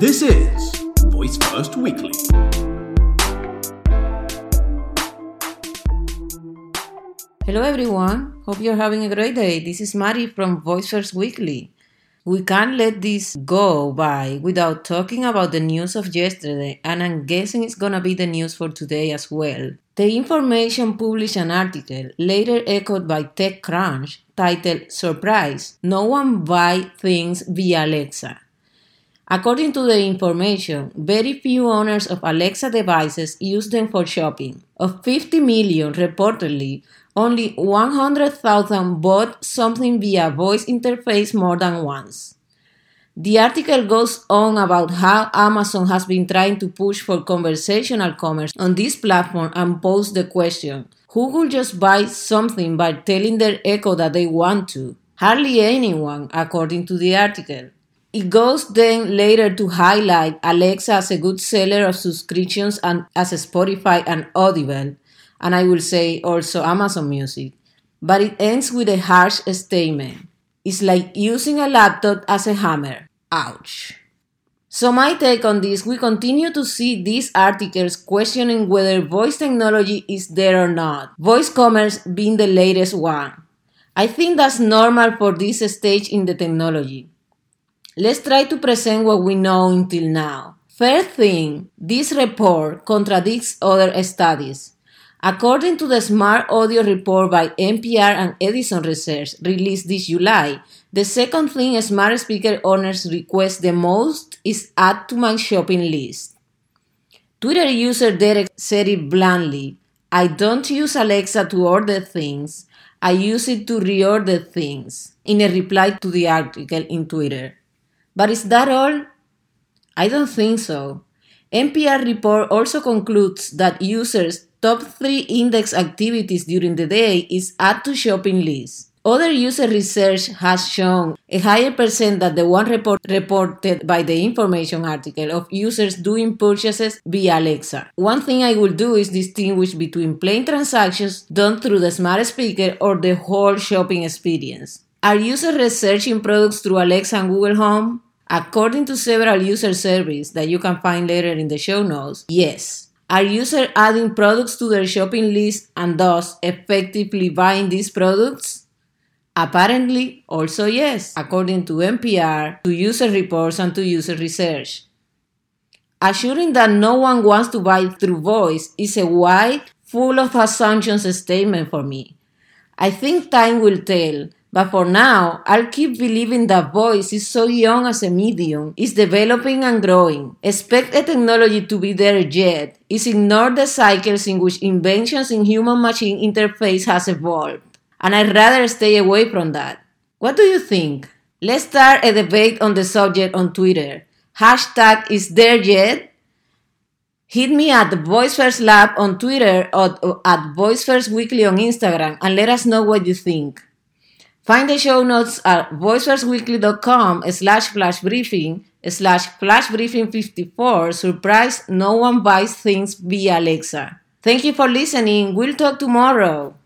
This is Voice First Weekly. Hello, everyone. Hope you're having a great day. This is Mari from Voice First Weekly. We can't let this go by without talking about the news of yesterday, and I'm guessing it's gonna be the news for today as well. The information published an article, later echoed by TechCrunch, titled Surprise No One Buy Things via Alexa. According to the information, very few owners of Alexa devices use them for shopping. Of 50 million reportedly, only 100,000 bought something via voice interface more than once. The article goes on about how Amazon has been trying to push for conversational commerce on this platform and pose the question who will just buy something by telling their Echo that they want to? Hardly anyone, according to the article. It goes then later to highlight Alexa as a good seller of subscriptions and as Spotify and Audible, and I will say also Amazon Music. But it ends with a harsh statement. It's like using a laptop as a hammer. Ouch. So, my take on this we continue to see these articles questioning whether voice technology is there or not, voice commerce being the latest one. I think that's normal for this stage in the technology. Let's try to present what we know until now. First thing, this report contradicts other studies. According to the Smart Audio report by NPR and Edison Research released this July, the second thing smart speaker owners request the most is add to my shopping list. Twitter user Derek said it bluntly I don't use Alexa to order things, I use it to reorder things, in a reply to the article in Twitter. But is that all? I don't think so. NPR report also concludes that users' top three index activities during the day is add to shopping list. Other user research has shown a higher percent than the one report reported by the information article of users doing purchases via Alexa. One thing I will do is distinguish between plain transactions done through the smart speaker or the whole shopping experience. Are users researching products through Alexa and Google Home? According to several user surveys that you can find later in the show notes, yes. Are users adding products to their shopping list and thus effectively buying these products? Apparently, also yes, according to NPR, to user reports, and to user research. Assuring that no one wants to buy through voice is a wide, full of assumptions statement for me. I think time will tell, but for now, I'll keep believing that voice is so young as a medium, is developing and growing. Expect a technology to be there yet, is ignore the cycles in which inventions in human machine interface has evolved. And I'd rather stay away from that. What do you think? Let's start a debate on the subject on Twitter. Hashtag is there yet? Hit me at Voice First Lab on Twitter or at Voice First Weekly on Instagram and let us know what you think. Find the show notes at voicefirstweekly.com slash flash briefing slash flash briefing 54 surprise no one buys things via Alexa. Thank you for listening. We'll talk tomorrow.